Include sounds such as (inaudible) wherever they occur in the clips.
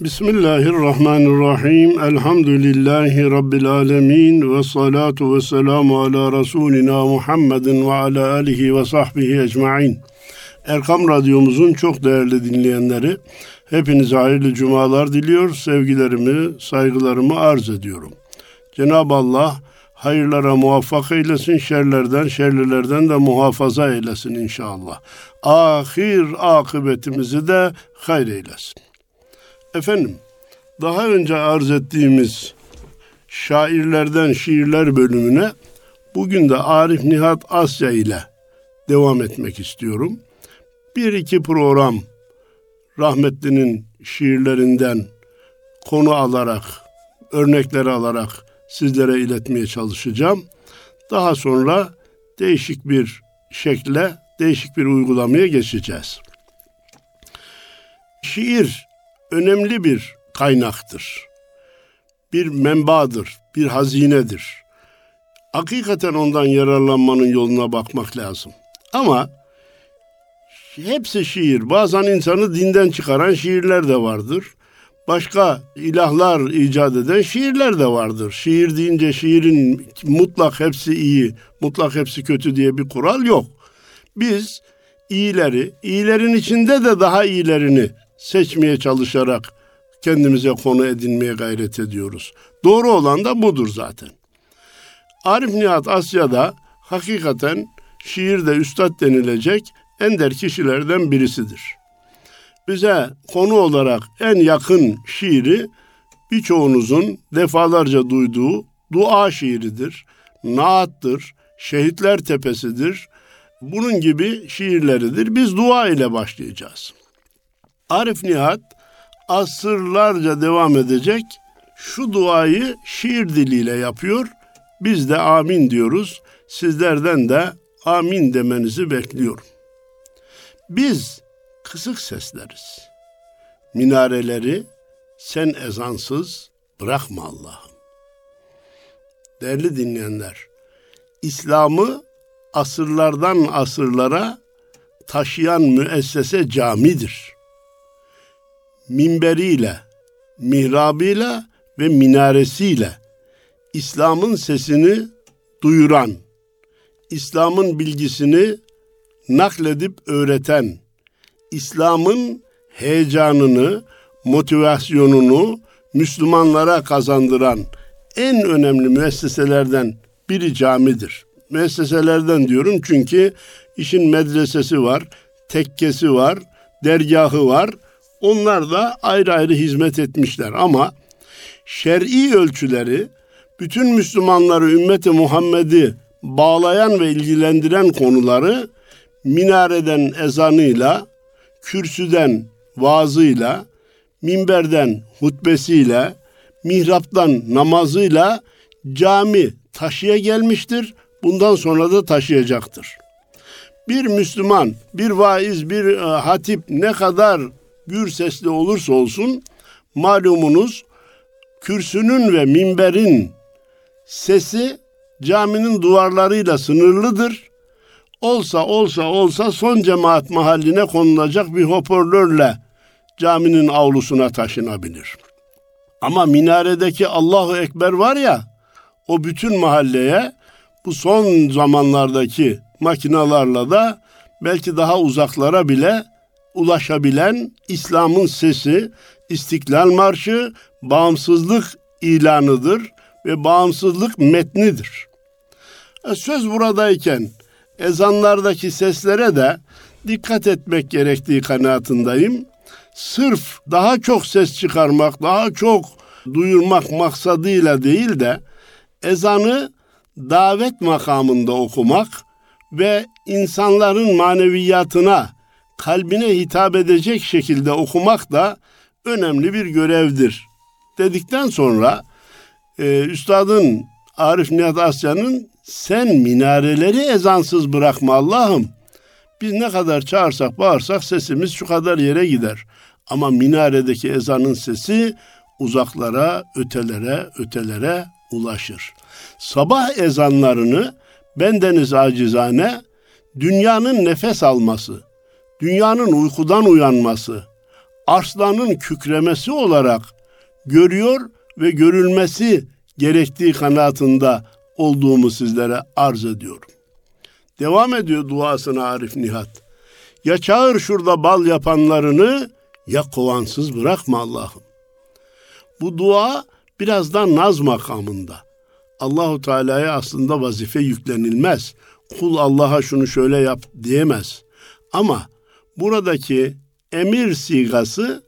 Bismillahirrahmanirrahim. Elhamdülillahi Rabbil alemin. Ve salatu ve selamu ala Resulina Muhammedin ve ala alihi ve sahbihi ecma'in. Erkam Radyomuzun çok değerli dinleyenleri, hepinize hayırlı cumalar diliyor. Sevgilerimi, saygılarımı arz ediyorum. Cenab-ı Allah hayırlara muvaffak eylesin, şerlerden, şerlilerden de muhafaza eylesin inşallah. Ahir akıbetimizi de hayır eylesin. Efendim, daha önce arz ettiğimiz şairlerden şiirler bölümüne bugün de Arif Nihat Asya ile devam etmek istiyorum. Bir iki program rahmetlinin şiirlerinden konu alarak, örnekleri alarak sizlere iletmeye çalışacağım. Daha sonra değişik bir şekle, değişik bir uygulamaya geçeceğiz. Şiir önemli bir kaynaktır. Bir menbadır, bir hazinedir. Hakikaten ondan yararlanmanın yoluna bakmak lazım. Ama hepsi şiir. Bazen insanı dinden çıkaran şiirler de vardır. Başka ilahlar icat eden şiirler de vardır. Şiir deyince şiirin mutlak hepsi iyi, mutlak hepsi kötü diye bir kural yok. Biz iyileri, iyilerin içinde de daha iyilerini seçmeye çalışarak kendimize konu edinmeye gayret ediyoruz. Doğru olan da budur zaten. Arif Nihat Asya'da hakikaten şiirde üstad denilecek ender kişilerden birisidir. Bize konu olarak en yakın şiiri birçoğunuzun defalarca duyduğu dua şiiridir, naattır, şehitler tepesidir. Bunun gibi şiirleridir. Biz dua ile başlayacağız. Arif Nihat asırlarca devam edecek şu duayı şiir diliyle yapıyor. Biz de amin diyoruz. Sizlerden de amin demenizi bekliyorum. Biz kısık sesleriz. Minareleri sen ezansız bırakma Allah'ım. Değerli dinleyenler, İslam'ı asırlardan asırlara taşıyan müessese camidir minberiyle, mihrabıyla ve minaresiyle İslam'ın sesini duyuran, İslam'ın bilgisini nakledip öğreten, İslam'ın heyecanını, motivasyonunu Müslümanlara kazandıran en önemli müesseselerden biri camidir. Müesseselerden diyorum çünkü işin medresesi var, tekkesi var, dergahı var, onlar da ayrı ayrı hizmet etmişler ama şer'i ölçüleri bütün Müslümanları ümmeti Muhammed'i bağlayan ve ilgilendiren konuları minareden ezanıyla, kürsüden vaazıyla, minberden hutbesiyle, mihraptan namazıyla cami taşıya gelmiştir. Bundan sonra da taşıyacaktır. Bir Müslüman, bir vaiz, bir e, hatip ne kadar gür sesli olursa olsun malumunuz kürsünün ve minberin sesi caminin duvarlarıyla sınırlıdır. Olsa olsa olsa son cemaat mahalline konulacak bir hoparlörle caminin avlusuna taşınabilir. Ama minaredeki Allahu Ekber var ya o bütün mahalleye bu son zamanlardaki makinalarla da belki daha uzaklara bile ulaşabilen İslam'ın sesi, İstiklal Marşı bağımsızlık ilanıdır ve bağımsızlık metnidir. E, söz buradayken ezanlardaki seslere de dikkat etmek gerektiği kanaatindeyim. Sırf daha çok ses çıkarmak, daha çok duyurmak maksadıyla değil de ezanı davet makamında okumak ve insanların maneviyatına kalbine hitap edecek şekilde okumak da önemli bir görevdir. Dedikten sonra e, üstadın Arif Nihat Asya'nın sen minareleri ezansız bırakma Allah'ım. Biz ne kadar çağırsak bağırsak sesimiz şu kadar yere gider. Ama minaredeki ezanın sesi uzaklara, ötelere, ötelere ulaşır. Sabah ezanlarını bendeniz acizane dünyanın nefes alması, dünyanın uykudan uyanması, arslanın kükremesi olarak görüyor ve görülmesi gerektiği kanaatinde olduğumu sizlere arz ediyorum. Devam ediyor duasına Arif Nihat. Ya çağır şurada bal yapanlarını ya kovansız bırakma Allah'ım. Bu dua biraz da naz makamında. Allahu Teala'ya aslında vazife yüklenilmez. Kul Allah'a şunu şöyle yap diyemez. Ama buradaki emir sigası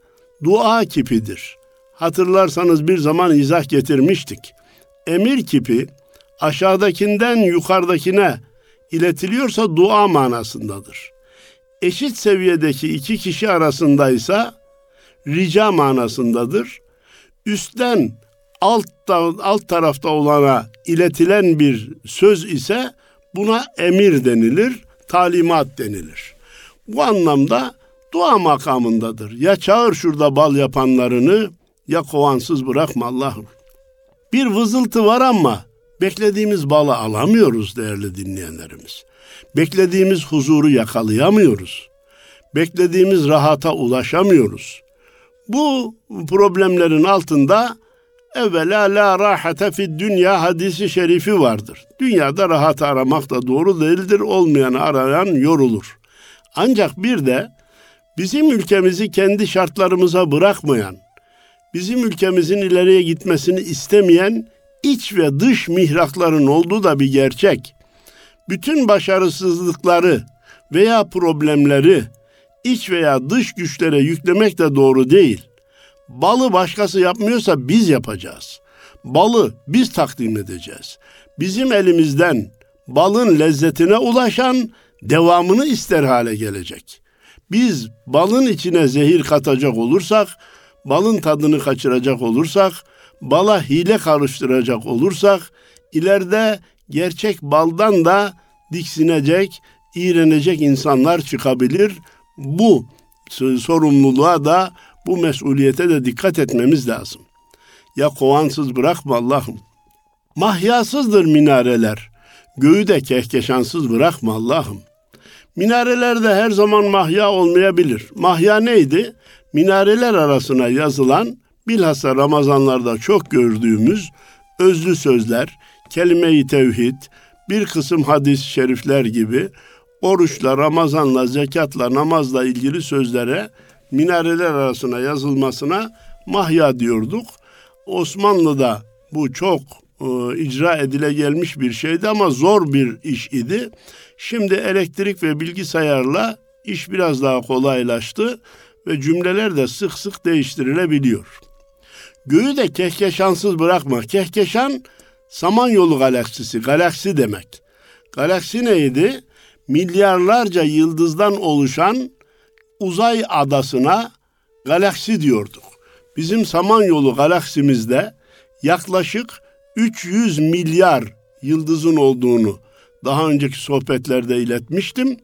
dua kipidir. Hatırlarsanız bir zaman izah getirmiştik. Emir kipi aşağıdakinden yukarıdakine iletiliyorsa dua manasındadır. Eşit seviyedeki iki kişi arasındaysa rica manasındadır. Üstten alt, alt tarafta olana iletilen bir söz ise buna emir denilir, talimat denilir. Bu anlamda dua makamındadır. Ya çağır şurada bal yapanlarını ya kovansız bırakma Allah'ım. Bir vızıltı var ama beklediğimiz balı alamıyoruz değerli dinleyenlerimiz. Beklediğimiz huzuru yakalayamıyoruz. Beklediğimiz rahata ulaşamıyoruz. Bu problemlerin altında evvela la rahate fi dünya hadisi şerifi vardır. Dünyada rahat aramak da doğru değildir. Olmayanı arayan yorulur. Ancak bir de bizim ülkemizi kendi şartlarımıza bırakmayan, bizim ülkemizin ileriye gitmesini istemeyen iç ve dış mihrakların olduğu da bir gerçek. Bütün başarısızlıkları veya problemleri iç veya dış güçlere yüklemek de doğru değil. Balı başkası yapmıyorsa biz yapacağız. Balı biz takdim edeceğiz. Bizim elimizden balın lezzetine ulaşan devamını ister hale gelecek. Biz balın içine zehir katacak olursak, balın tadını kaçıracak olursak, bala hile karıştıracak olursak, ileride gerçek baldan da diksinecek, iğrenecek insanlar çıkabilir. Bu sorumluluğa da bu mesuliyete de dikkat etmemiz lazım. Ya kovansız bırakma Allah'ım. Mahyasızdır minareler. Göğü de kehkeşansız bırakma Allah'ım. Minarelerde her zaman mahya olmayabilir. Mahya neydi? Minareler arasına yazılan bilhassa Ramazanlarda çok gördüğümüz özlü sözler, kelime-i tevhid, bir kısım hadis-i şerifler gibi oruçla, Ramazanla, zekatla, namazla ilgili sözlere minareler arasına yazılmasına mahya diyorduk. Osmanlı'da bu çok e, icra edile gelmiş bir şeydi ama zor bir iş idi. Şimdi elektrik ve bilgisayarla iş biraz daha kolaylaştı ve cümleler de sık sık değiştirilebiliyor. Göğü de kehkeşansız bırakma. Kehkeşan Samanyolu galaksisi, galaksi demek. Galaksi neydi? Milyarlarca yıldızdan oluşan uzay adasına galaksi diyorduk. Bizim Samanyolu galaksimizde yaklaşık 300 milyar yıldızın olduğunu daha önceki sohbetlerde iletmiştim.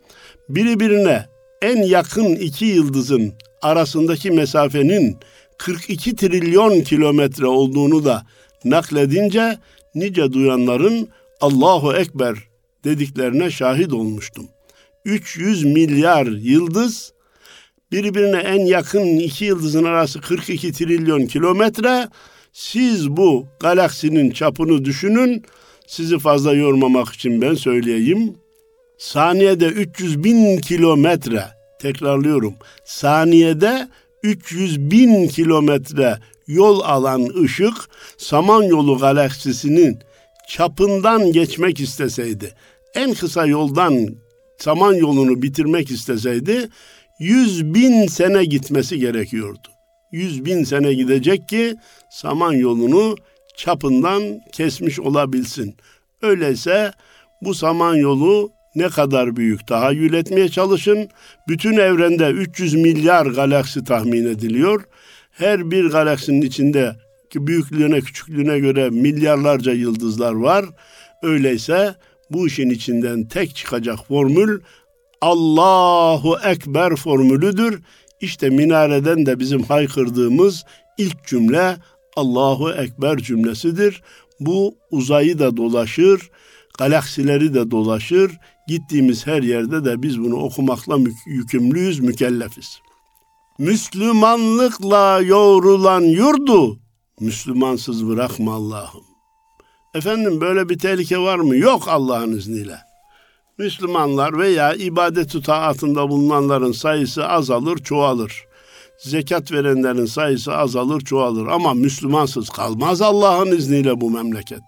Birbirine en yakın iki yıldızın arasındaki mesafenin 42 trilyon kilometre olduğunu da nakledince nice duyanların Allahu Ekber dediklerine şahit olmuştum. 300 milyar yıldız birbirine en yakın iki yıldızın arası 42 trilyon kilometre. Siz bu galaksinin çapını düşünün. Sizi fazla yormamak için ben söyleyeyim. Saniyede 300 bin kilometre, tekrarlıyorum. Saniyede 300 bin kilometre yol alan ışık Samanyolu galaksisinin çapından geçmek isteseydi, en kısa yoldan Samanyolu'nu bitirmek isteseydi, 100 bin sene gitmesi gerekiyordu. 100 bin sene gidecek ki Samanyolu'nu çapından kesmiş olabilsin. Öyleyse bu Samanyolu ne kadar büyük tahayyül etmeye çalışın. Bütün evrende 300 milyar galaksi tahmin ediliyor. Her bir galaksinin içinde ki büyüklüğüne küçüklüğüne göre milyarlarca yıldızlar var. Öyleyse bu işin içinden tek çıkacak formül Allahu Ekber formülüdür. İşte minareden de bizim haykırdığımız ilk cümle Allahu Ekber cümlesidir. Bu uzayı da dolaşır, galaksileri de dolaşır. Gittiğimiz her yerde de biz bunu okumakla yükümlüyüz, mükellefiz. Müslümanlıkla yoğrulan yurdu Müslümansız bırakma Allah'ım. Efendim böyle bir tehlike var mı? Yok Allah'ın izniyle. Müslümanlar veya ibadet-i taatında bulunanların sayısı azalır, çoğalır. Zekat verenlerin sayısı azalır, çoğalır. Ama Müslümansız kalmaz Allah'ın izniyle bu memleket.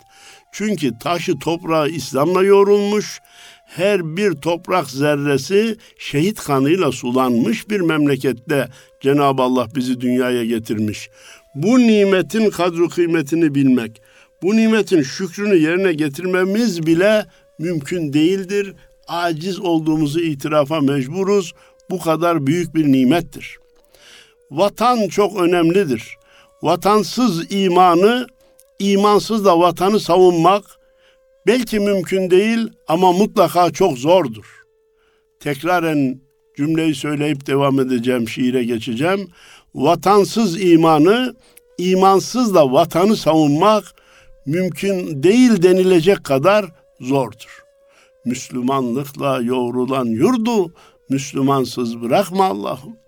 Çünkü taşı toprağı İslam'la yoğrulmuş, her bir toprak zerresi şehit kanıyla sulanmış bir memlekette Cenab-ı Allah bizi dünyaya getirmiş. Bu nimetin kadru kıymetini bilmek, bu nimetin şükrünü yerine getirmemiz bile mümkün değildir. Aciz olduğumuzu itirafa mecburuz. Bu kadar büyük bir nimettir. Vatan çok önemlidir. Vatansız imanı, imansız da vatanı savunmak belki mümkün değil ama mutlaka çok zordur. Tekraren cümleyi söyleyip devam edeceğim, şiire geçeceğim. Vatansız imanı, imansız da vatanı savunmak mümkün değil denilecek kadar zordur. Müslümanlıkla yoğrulan yurdu Müslümansız bırakma Allah'ım.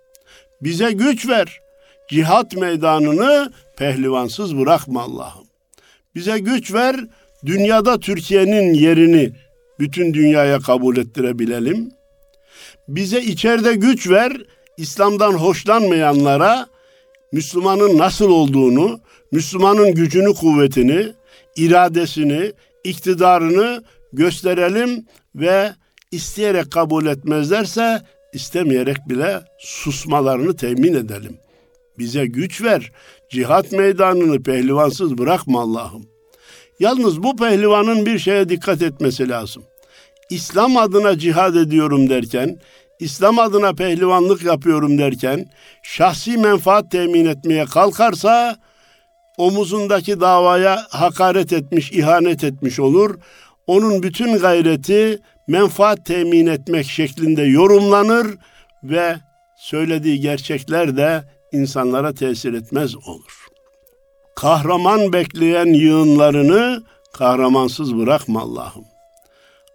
Bize güç ver. Cihat meydanını pehlivansız bırakma Allah'ım. Bize güç ver. Dünyada Türkiye'nin yerini bütün dünyaya kabul ettirebilelim. Bize içeride güç ver. İslam'dan hoşlanmayanlara Müslümanın nasıl olduğunu, Müslümanın gücünü, kuvvetini, iradesini, iktidarını gösterelim ve isteyerek kabul etmezlerse istemeyerek bile susmalarını temin edelim. Bize güç ver. Cihat meydanını pehlivansız bırakma Allah'ım. Yalnız bu pehlivanın bir şeye dikkat etmesi lazım. İslam adına cihad ediyorum derken, İslam adına pehlivanlık yapıyorum derken, şahsi menfaat temin etmeye kalkarsa, omuzundaki davaya hakaret etmiş, ihanet etmiş olur. Onun bütün gayreti menfaat temin etmek şeklinde yorumlanır ve söylediği gerçekler de insanlara tesir etmez olur. Kahraman bekleyen yığınlarını kahramansız bırakma Allah'ım.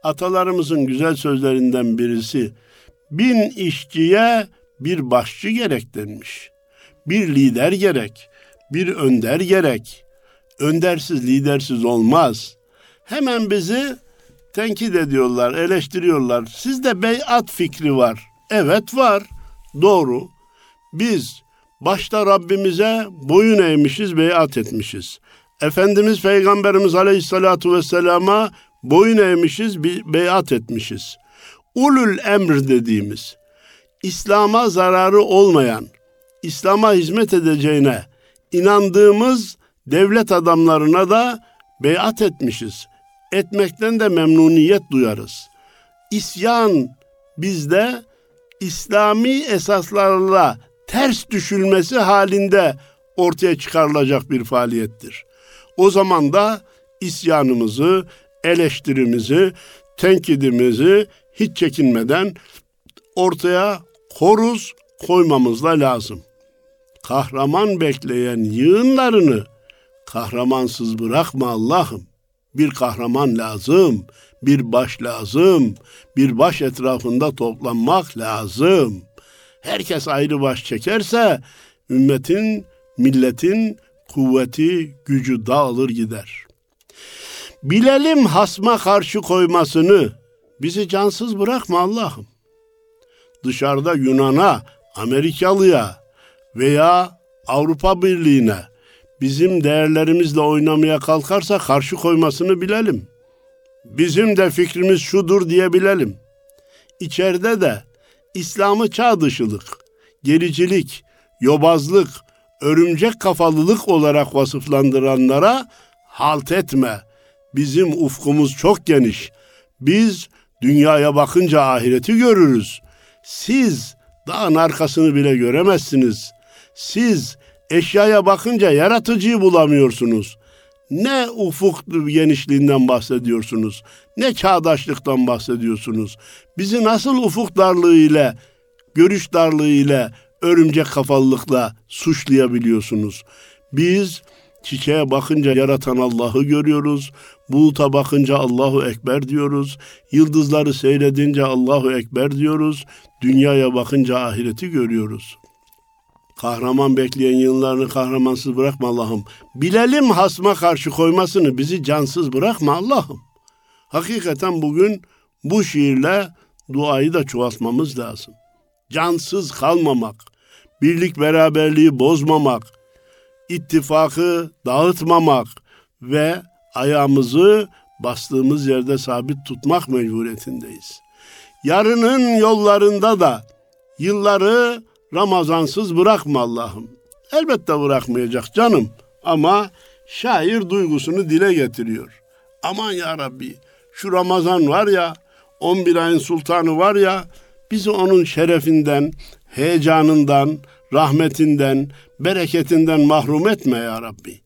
Atalarımızın güzel sözlerinden birisi bin işçiye bir başçı gerek denmiş. Bir lider gerek, bir önder gerek. Öndersiz, lidersiz olmaz. Hemen bizi tenkit ediyorlar, eleştiriyorlar. Sizde beyat fikri var. Evet var. Doğru. Biz başta Rabbimize boyun eğmişiz, beyat etmişiz. Efendimiz Peygamberimiz Aleyhissalatu Vesselam'a boyun eğmişiz, beyat etmişiz. Ulul emr dediğimiz, İslam'a zararı olmayan, İslam'a hizmet edeceğine inandığımız devlet adamlarına da beyat etmişiz etmekten de memnuniyet duyarız. İsyan bizde İslami esaslarla ters düşülmesi halinde ortaya çıkarılacak bir faaliyettir. O zaman da isyanımızı, eleştirimizi, tenkidimizi hiç çekinmeden ortaya koruz koymamız da lazım. Kahraman bekleyen yığınlarını kahramansız bırakma Allah'ım bir kahraman lazım, bir baş lazım, bir baş etrafında toplanmak lazım. Herkes ayrı baş çekerse ümmetin, milletin kuvveti, gücü dağılır gider. Bilelim hasma karşı koymasını, bizi cansız bırakma Allah'ım. Dışarıda Yunan'a, Amerikalıya veya Avrupa Birliği'ne bizim değerlerimizle oynamaya kalkarsa karşı koymasını bilelim. Bizim de fikrimiz şudur diyebilelim. İçeride de İslam'ı çağ dışılık, gericilik, yobazlık, örümcek kafalılık olarak vasıflandıranlara halt etme. Bizim ufkumuz çok geniş. Biz dünyaya bakınca ahireti görürüz. Siz dağın arkasını bile göremezsiniz. Siz eşyaya bakınca yaratıcıyı bulamıyorsunuz. Ne ufuk genişliğinden bahsediyorsunuz, ne çağdaşlıktan bahsediyorsunuz. Bizi nasıl ufuk darlığı ile, görüş darlığı ile, örümcek kafalılıkla suçlayabiliyorsunuz? Biz çiçeğe bakınca yaratan Allah'ı görüyoruz. Buluta bakınca Allahu Ekber diyoruz. Yıldızları seyredince Allahu Ekber diyoruz. Dünyaya bakınca ahireti görüyoruz. Kahraman bekleyen yıllarını kahramansız bırakma Allah'ım. Bilelim hasma karşı koymasını bizi cansız bırakma Allah'ım. Hakikaten bugün bu şiirle duayı da çoğaltmamız lazım. Cansız kalmamak, birlik beraberliği bozmamak, ittifakı dağıtmamak ve ayağımızı bastığımız yerde sabit tutmak mecburiyetindeyiz. Yarının yollarında da yılları Ramazansız bırakma Allah'ım. Elbette bırakmayacak canım ama şair duygusunu dile getiriyor. Aman ya Rabbi şu Ramazan var ya 11 ayın sultanı var ya bizi onun şerefinden, heyecanından, rahmetinden, bereketinden mahrum etme ya Rabbi.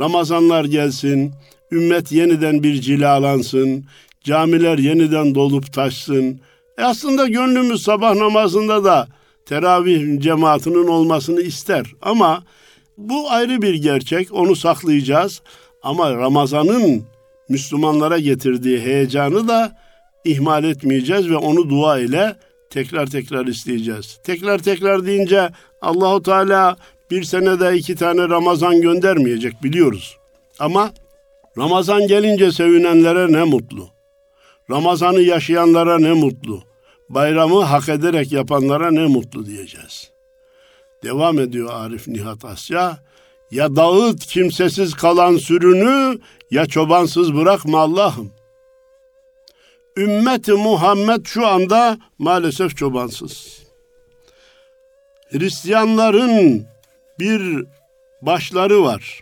Ramazanlar gelsin, ümmet yeniden bir cilalansın, camiler yeniden dolup taşsın. E aslında gönlümüz sabah namazında da teravih cemaatinin olmasını ister. Ama bu ayrı bir gerçek, onu saklayacağız. Ama Ramazan'ın Müslümanlara getirdiği heyecanı da ihmal etmeyeceğiz ve onu dua ile tekrar tekrar isteyeceğiz. Tekrar tekrar deyince Allahu Teala bir senede iki tane Ramazan göndermeyecek biliyoruz. Ama Ramazan gelince sevinenlere ne mutlu. Ramazan'ı yaşayanlara ne mutlu. Bayramı hak ederek yapanlara ne mutlu diyeceğiz. Devam ediyor Arif Nihat Asya. Ya dağıt kimsesiz kalan sürünü ya çobansız bırakma Allah'ım. Ümmeti Muhammed şu anda maalesef çobansız. Hristiyanların bir başları var.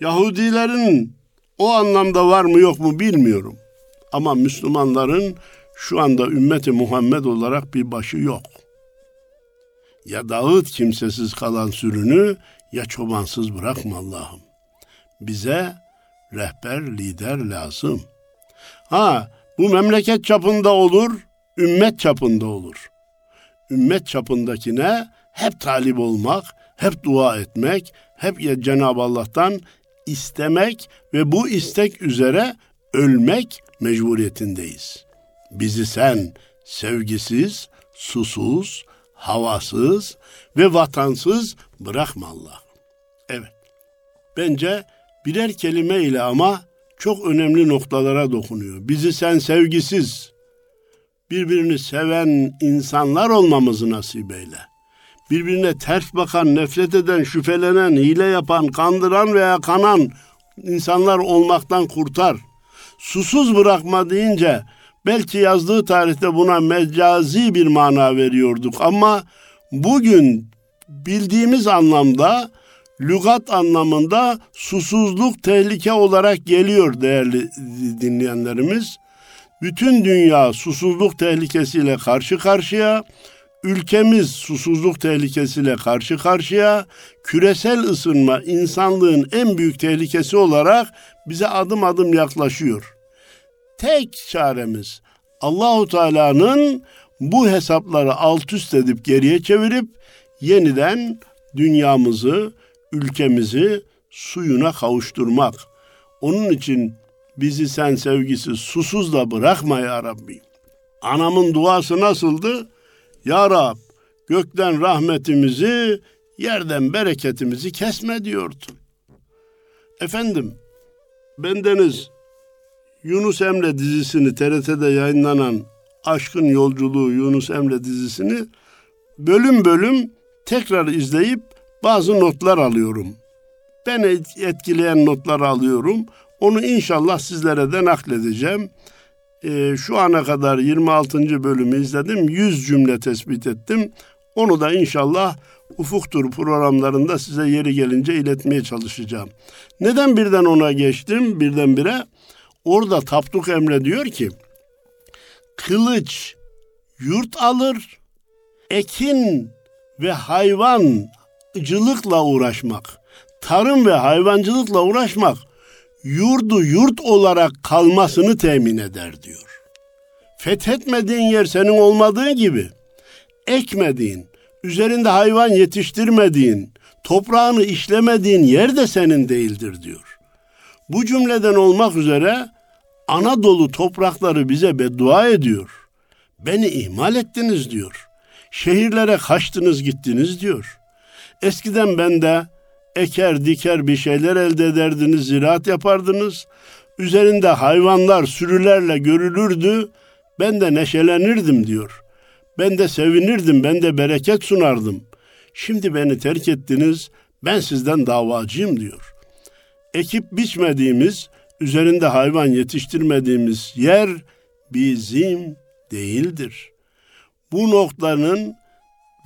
Yahudilerin o anlamda var mı yok mu bilmiyorum. Ama Müslümanların şu anda ümmeti Muhammed olarak bir başı yok. Ya dağıt kimsesiz kalan sürünü ya çobansız bırakma Allah'ım. Bize rehber, lider lazım. Ha bu memleket çapında olur, ümmet çapında olur. Ümmet çapındakine hep talip olmak, hep dua etmek, hep Cenab-ı Allah'tan istemek ve bu istek üzere ölmek mecburiyetindeyiz. Bizi sen sevgisiz, susuz, havasız ve vatansız bırakma Allah. Evet. Bence birer kelime ile ama çok önemli noktalara dokunuyor. Bizi sen sevgisiz, birbirini seven insanlar olmamızı nasip eyle. Birbirine ters bakan, nefret eden, şüphelenen, hile yapan, kandıran veya kanan insanlar olmaktan kurtar. Susuz bırakma deyince belki yazdığı tarihte buna mecazi bir mana veriyorduk ama bugün bildiğimiz anlamda lügat anlamında susuzluk tehlike olarak geliyor değerli dinleyenlerimiz. Bütün dünya susuzluk tehlikesiyle karşı karşıya. Ülkemiz susuzluk tehlikesiyle karşı karşıya. Küresel ısınma insanlığın en büyük tehlikesi olarak bize adım adım yaklaşıyor. Tek çaremiz Allahu Teala'nın bu hesapları alt üst edip geriye çevirip yeniden dünyamızı, ülkemizi suyuna kavuşturmak. Onun için bizi sen sevgisi susuz da bırakma ya Rabbi. Anamın duası nasıldı? Ya Rab gökten rahmetimizi, yerden bereketimizi kesme diyordu. Efendim, bendeniz Yunus Emre dizisini TRT'de yayınlanan Aşkın Yolculuğu Yunus Emre dizisini bölüm bölüm tekrar izleyip bazı notlar alıyorum. Beni etkileyen notlar alıyorum. Onu inşallah sizlere de nakledeceğim. Ee, şu ana kadar 26. bölümü izledim. 100 cümle tespit ettim. Onu da inşallah Ufuktur programlarında size yeri gelince iletmeye çalışacağım. Neden birden ona geçtim birdenbire? Orada Tapduk Emre diyor ki kılıç yurt alır, ekin ve hayvancılıkla uğraşmak, tarım ve hayvancılıkla uğraşmak yurdu yurt olarak kalmasını temin eder diyor. Fethetmediğin yer senin olmadığı gibi ekmediğin, üzerinde hayvan yetiştirmediğin, toprağını işlemediğin yer de senin değildir diyor. Bu cümleden olmak üzere Anadolu toprakları bize beddua ediyor. Beni ihmal ettiniz diyor. Şehirlere kaçtınız gittiniz diyor. Eskiden ben de eker diker bir şeyler elde ederdiniz, ziraat yapardınız. Üzerinde hayvanlar sürülerle görülürdü. Ben de neşelenirdim diyor. Ben de sevinirdim, ben de bereket sunardım. Şimdi beni terk ettiniz, ben sizden davacıyım diyor. Ekip biçmediğimiz, üzerinde hayvan yetiştirmediğimiz yer bizim değildir. Bu noktanın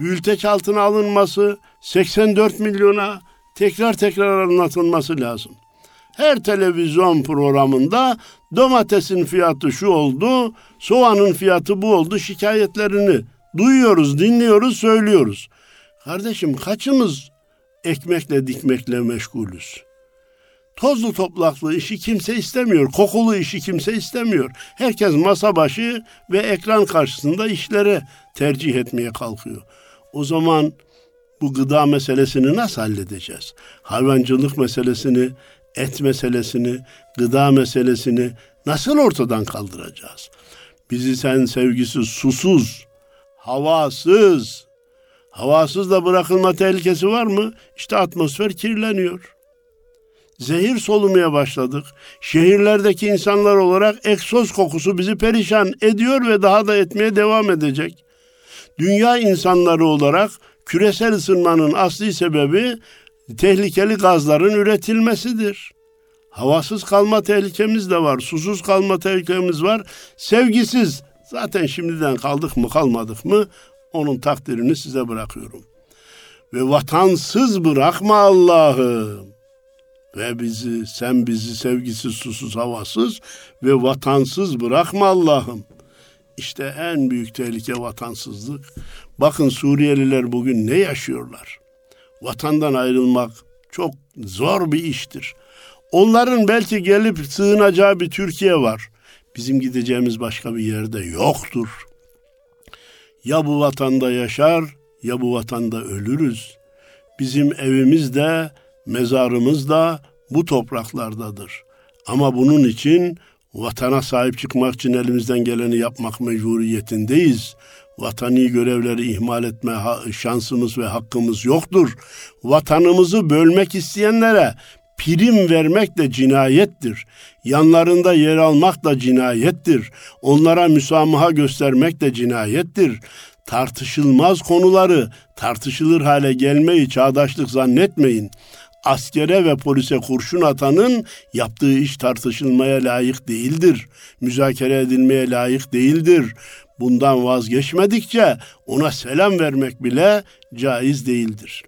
bülteç altına alınması 84 milyona tekrar tekrar anlatılması lazım. Her televizyon programında domatesin fiyatı şu oldu, soğanın fiyatı bu oldu şikayetlerini duyuyoruz, dinliyoruz, söylüyoruz. Kardeşim kaçımız ekmekle dikmekle meşgulüz? Tozlu toplaklı işi kimse istemiyor. Kokulu işi kimse istemiyor. Herkes masa başı ve ekran karşısında işlere tercih etmeye kalkıyor. O zaman bu gıda meselesini nasıl halledeceğiz? Hayvancılık meselesini, et meselesini, gıda meselesini nasıl ortadan kaldıracağız? Bizi sen sevgisiz, susuz, havasız, havasız da bırakılma tehlikesi var mı? İşte atmosfer kirleniyor. Zehir solumaya başladık. Şehirlerdeki insanlar olarak egzoz kokusu bizi perişan ediyor ve daha da etmeye devam edecek. Dünya insanları olarak küresel ısınmanın asli sebebi tehlikeli gazların üretilmesidir. Havasız kalma tehlikemiz de var, susuz kalma tehlikemiz var, sevgisiz. Zaten şimdiden kaldık mı kalmadık mı onun takdirini size bırakıyorum. Ve vatansız bırakma Allah'ım. Ve bizi, sen bizi sevgisiz, susuz, havasız ve vatansız bırakma Allah'ım. İşte en büyük tehlike vatansızlık. Bakın Suriyeliler bugün ne yaşıyorlar? Vatandan ayrılmak çok zor bir iştir. Onların belki gelip sığınacağı bir Türkiye var. Bizim gideceğimiz başka bir yerde yoktur. Ya bu vatanda yaşar ya bu vatanda ölürüz. Bizim evimiz de mezarımız da bu topraklardadır. Ama bunun için vatana sahip çıkmak için elimizden geleni yapmak mecburiyetindeyiz. Vatani görevleri ihmal etme şansımız ve hakkımız yoktur. Vatanımızı bölmek isteyenlere prim vermek de cinayettir. Yanlarında yer almak da cinayettir. Onlara müsamaha göstermek de cinayettir. Tartışılmaz konuları tartışılır hale gelmeyi çağdaşlık zannetmeyin askere ve polise kurşun atanın yaptığı iş tartışılmaya layık değildir. Müzakere edilmeye layık değildir. Bundan vazgeçmedikçe ona selam vermek bile caiz değildir.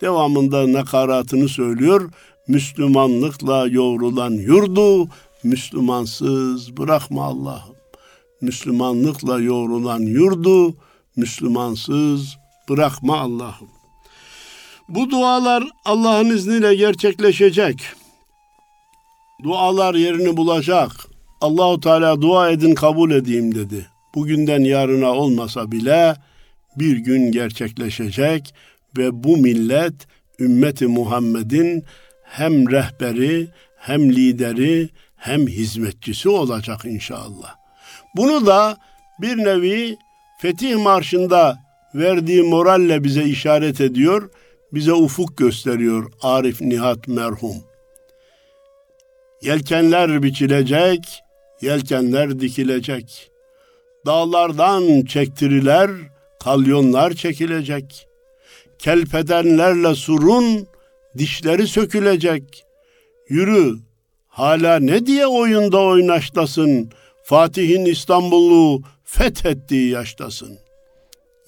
Devamında nakaratını söylüyor. Müslümanlıkla yoğrulan yurdu Müslümansız bırakma Allah'ım. Müslümanlıkla yoğrulan yurdu Müslümansız bırakma Allah'ım. Bu dualar Allah'ın izniyle gerçekleşecek. Dualar yerini bulacak. Allahu Teala dua edin kabul edeyim dedi. Bugünden yarına olmasa bile bir gün gerçekleşecek ve bu millet ümmeti Muhammed'in hem rehberi, hem lideri, hem hizmetçisi olacak inşallah. Bunu da bir nevi Fetih Marşı'nda verdiği moralle bize işaret ediyor bize ufuk gösteriyor Arif Nihat merhum. Yelkenler biçilecek, yelkenler dikilecek. Dağlardan çektiriler, kalyonlar çekilecek. Kelpedenlerle surun, dişleri sökülecek. Yürü, hala ne diye oyunda oynaştasın, Fatih'in İstanbul'u fethettiği yaştasın.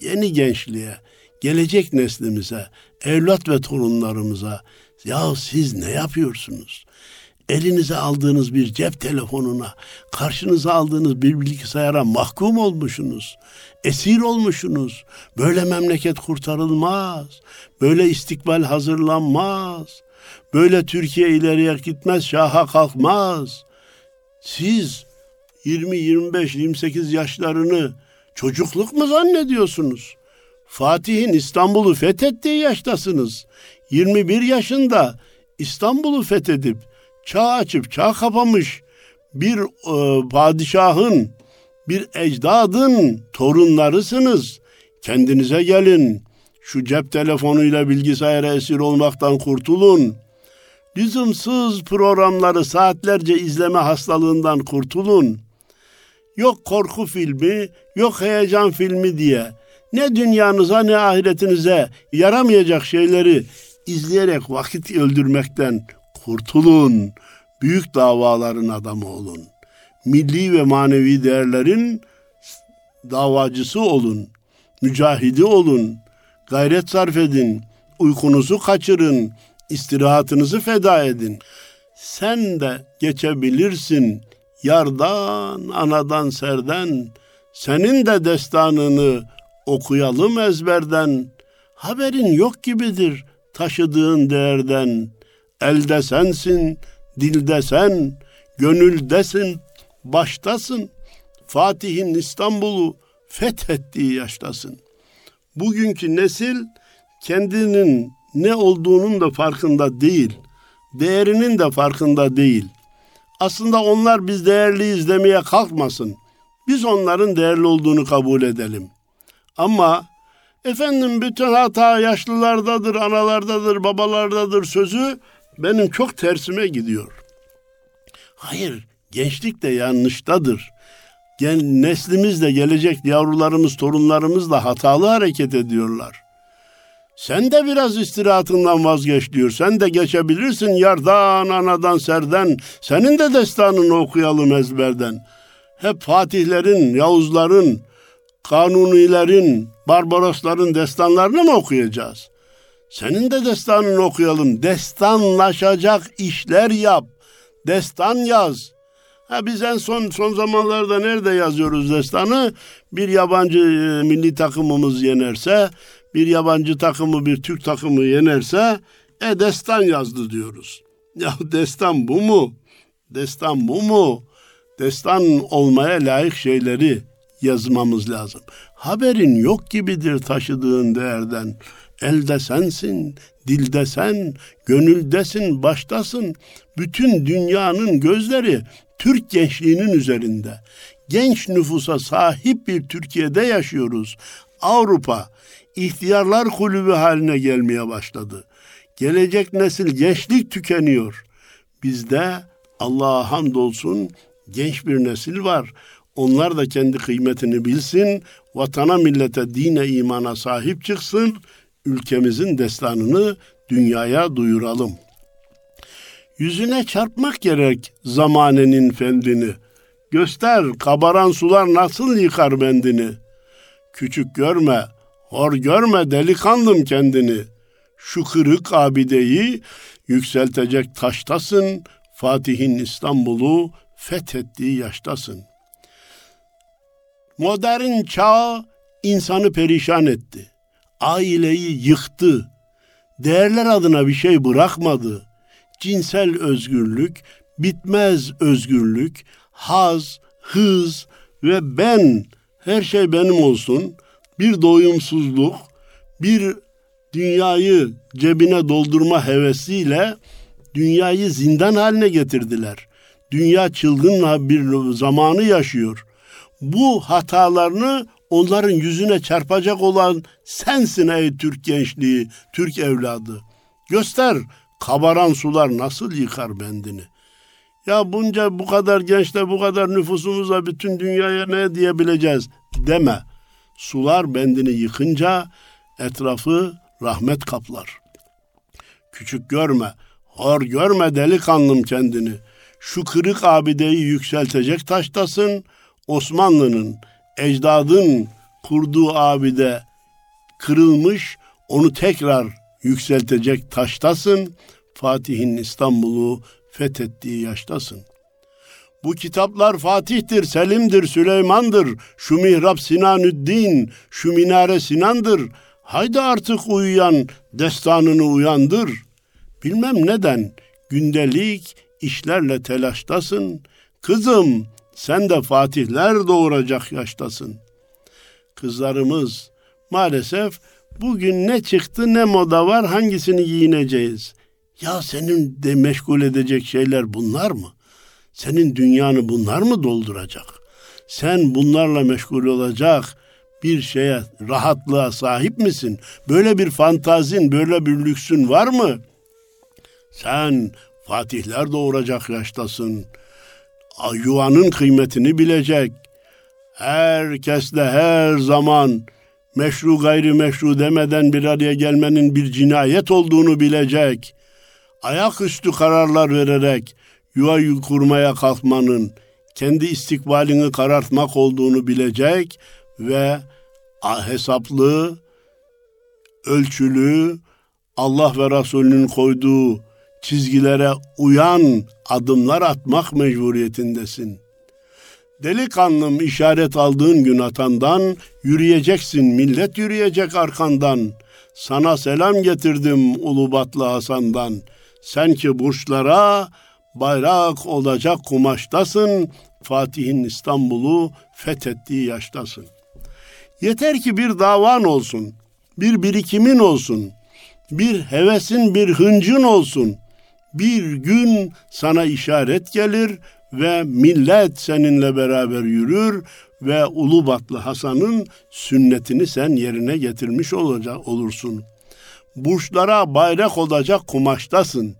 Yeni gençliğe, gelecek neslimize, evlat ve torunlarımıza ya siz ne yapıyorsunuz? Elinize aldığınız bir cep telefonuna, karşınıza aldığınız bir bilgisayara mahkum olmuşsunuz. Esir olmuşsunuz. Böyle memleket kurtarılmaz. Böyle istikbal hazırlanmaz. Böyle Türkiye ileriye gitmez, şaha kalkmaz. Siz 20, 25, 28 yaşlarını çocukluk mu zannediyorsunuz? Fatih'in İstanbul'u fethettiği yaştasınız. 21 yaşında İstanbul'u fethedip çağ açıp çağ kapamış bir e, padişahın, bir ecdadın torunlarısınız. Kendinize gelin. Şu cep telefonuyla bilgisayara esir olmaktan kurtulun. Lüzumsuz programları saatlerce izleme hastalığından kurtulun. Yok korku filmi, yok heyecan filmi diye ne dünyanıza ne ahiretinize yaramayacak şeyleri izleyerek vakit öldürmekten kurtulun. Büyük davaların adamı olun. Milli ve manevi değerlerin davacısı olun. Mücahidi olun. Gayret sarf edin. Uykunuzu kaçırın. istirahatınızı feda edin. Sen de geçebilirsin yardan, anadan, serden. Senin de destanını okuyalım ezberden. Haberin yok gibidir taşıdığın değerden. Elde sensin, dilde sen, gönüldesin, baştasın. Fatih'in İstanbul'u fethettiği yaştasın. Bugünkü nesil kendinin ne olduğunun da farkında değil. Değerinin de farkında değil. Aslında onlar biz değerliyiz demeye kalkmasın. Biz onların değerli olduğunu kabul edelim. Ama efendim bütün hata yaşlılardadır, analardadır, babalardadır sözü benim çok tersime gidiyor. Hayır, gençlik de yanlıştadır. Gen, neslimiz de gelecek yavrularımız, torunlarımız da hatalı hareket ediyorlar. Sen de biraz istirahatından vazgeç diyor. Sen de geçebilirsin yardan, anadan, serden. Senin de destanını okuyalım ezberden. Hep Fatihlerin, Yavuzların, Kanunilerin, Barbarosların destanlarını mı okuyacağız? Senin de destanını okuyalım. Destanlaşacak işler yap. Destan yaz. Ha biz en son son zamanlarda nerede yazıyoruz destanı? Bir yabancı e, milli takımımız yenerse, bir yabancı takımı bir Türk takımı yenerse, e destan yazdı diyoruz. (laughs) Ya destan bu mu? Destan bu mu? Destan olmaya layık şeyleri yazmamız lazım. Haberin yok gibidir taşıdığın değerden. Elde sensin, dilde sen, gönüldesin, baştasın. Bütün dünyanın gözleri Türk gençliğinin üzerinde. Genç nüfusa sahip bir Türkiye'de yaşıyoruz. Avrupa ihtiyarlar kulübü haline gelmeye başladı. Gelecek nesil gençlik tükeniyor. Bizde Allah'a hamdolsun genç bir nesil var. Onlar da kendi kıymetini bilsin, vatana, millete, dine, imana sahip çıksın, ülkemizin destanını dünyaya duyuralım. Yüzüne çarpmak gerek zamanenin fendini. Göster kabaran sular nasıl yıkar bendini. Küçük görme, hor görme delikanlım kendini. Şu kırık abideyi yükseltecek taştasın, Fatih'in İstanbul'u fethettiği yaştasın. Modern çağ insanı perişan etti. Aileyi yıktı. Değerler adına bir şey bırakmadı. Cinsel özgürlük, bitmez özgürlük, haz, hız ve ben her şey benim olsun. Bir doyumsuzluk, bir dünyayı cebine doldurma hevesiyle dünyayı zindan haline getirdiler. Dünya çılgın bir zamanı yaşıyor. Bu hatalarını onların yüzüne çarpacak olan sensin ey Türk gençliği, Türk evladı. Göster kabaran sular nasıl yıkar bendini. Ya bunca bu kadar gençle bu kadar nüfusumuzla bütün dünyaya ne diyebileceğiz deme. Sular bendini yıkınca etrafı rahmet kaplar. Küçük görme, hor görme delikanlım kendini. Şu kırık abideyi yükseltecek taştasın. Osmanlı'nın, ecdadın kurduğu abide kırılmış, onu tekrar yükseltecek taştasın. Fatih'in İstanbul'u fethettiği yaştasın. Bu kitaplar Fatih'tir, Selim'dir, Süleyman'dır. Şu mihrap Sinanüddin, şu minare Sinan'dır. Haydi artık uyuyan, destanını uyandır. Bilmem neden gündelik işlerle telaştasın. Kızım sen de fatihler doğuracak yaştasın. Kızlarımız maalesef bugün ne çıktı ne moda var hangisini giyineceğiz. Ya senin de meşgul edecek şeyler bunlar mı? Senin dünyanı bunlar mı dolduracak? Sen bunlarla meşgul olacak bir şeye, rahatlığa sahip misin? Böyle bir fantazin, böyle bir lüksün var mı? Sen fatihler doğuracak yaştasın. Yuvanın kıymetini bilecek. Herkesle her zaman meşru gayri meşru demeden bir araya gelmenin bir cinayet olduğunu bilecek. Ayaküstü kararlar vererek yuva kurmaya kalkmanın kendi istikbalini karartmak olduğunu bilecek ve hesaplı, ölçülü, Allah ve Resulünün koyduğu çizgilere uyan adımlar atmak mecburiyetindesin. Delikanlım işaret aldığın gün atandan yürüyeceksin, millet yürüyecek arkandan. Sana selam getirdim Ulubatlı Hasan'dan. Sen ki burçlara bayrak olacak kumaştasın, Fatih'in İstanbul'u fethettiği yaştasın. Yeter ki bir davan olsun, bir birikimin olsun, bir hevesin, bir hıncın olsun. Bir gün sana işaret gelir ve millet seninle beraber yürür ve Ulubatlı Hasan'ın sünnetini sen yerine getirmiş olacak olursun. Burçlara bayrak olacak kumaştasın.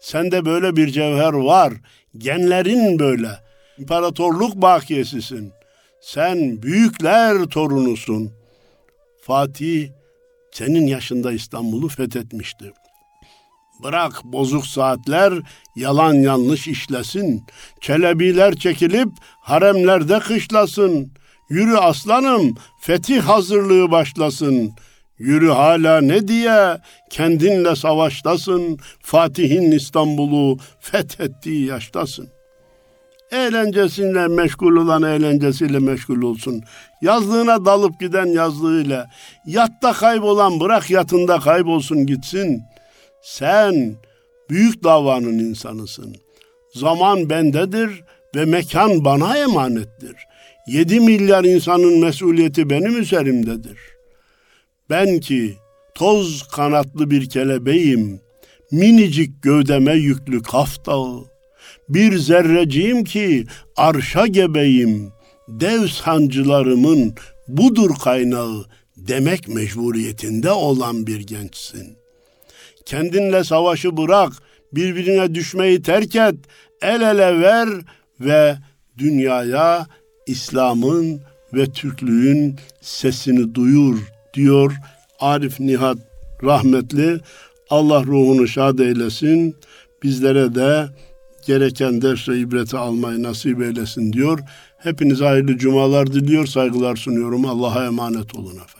Sende böyle bir cevher var. Genlerin böyle. İmparatorluk bakiyesisin. Sen büyükler torunusun. Fatih senin yaşında İstanbul'u fethetmişti. Bırak bozuk saatler yalan yanlış işlesin. Çelebiler çekilip haremlerde kışlasın. Yürü aslanım fetih hazırlığı başlasın. Yürü hala ne diye kendinle savaştasın. Fatih'in İstanbul'u fethettiği yaştasın. Eğlencesiyle meşgul olan eğlencesiyle meşgul olsun. Yazlığına dalıp giden yazlığıyla. Yatta kaybolan bırak yatında kaybolsun gitsin. Sen büyük davanın insanısın. Zaman bendedir ve mekan bana emanettir. Yedi milyar insanın mesuliyeti benim üzerimdedir. Ben ki toz kanatlı bir kelebeğim, minicik gövdeme yüklü kaf dağı, bir zerreciyim ki arşa gebeyim, dev sancılarımın budur kaynağı demek mecburiyetinde olan bir gençsin. Kendinle savaşı bırak, birbirine düşmeyi terk et, el ele ver ve dünyaya İslam'ın ve Türklüğün sesini duyur diyor Arif Nihat rahmetli. Allah ruhunu şad eylesin. Bizlere de gereken ders ve ibreti almayı nasip eylesin diyor. Hepinize hayırlı cumalar diliyor, saygılar sunuyorum. Allah'a emanet olun efendim.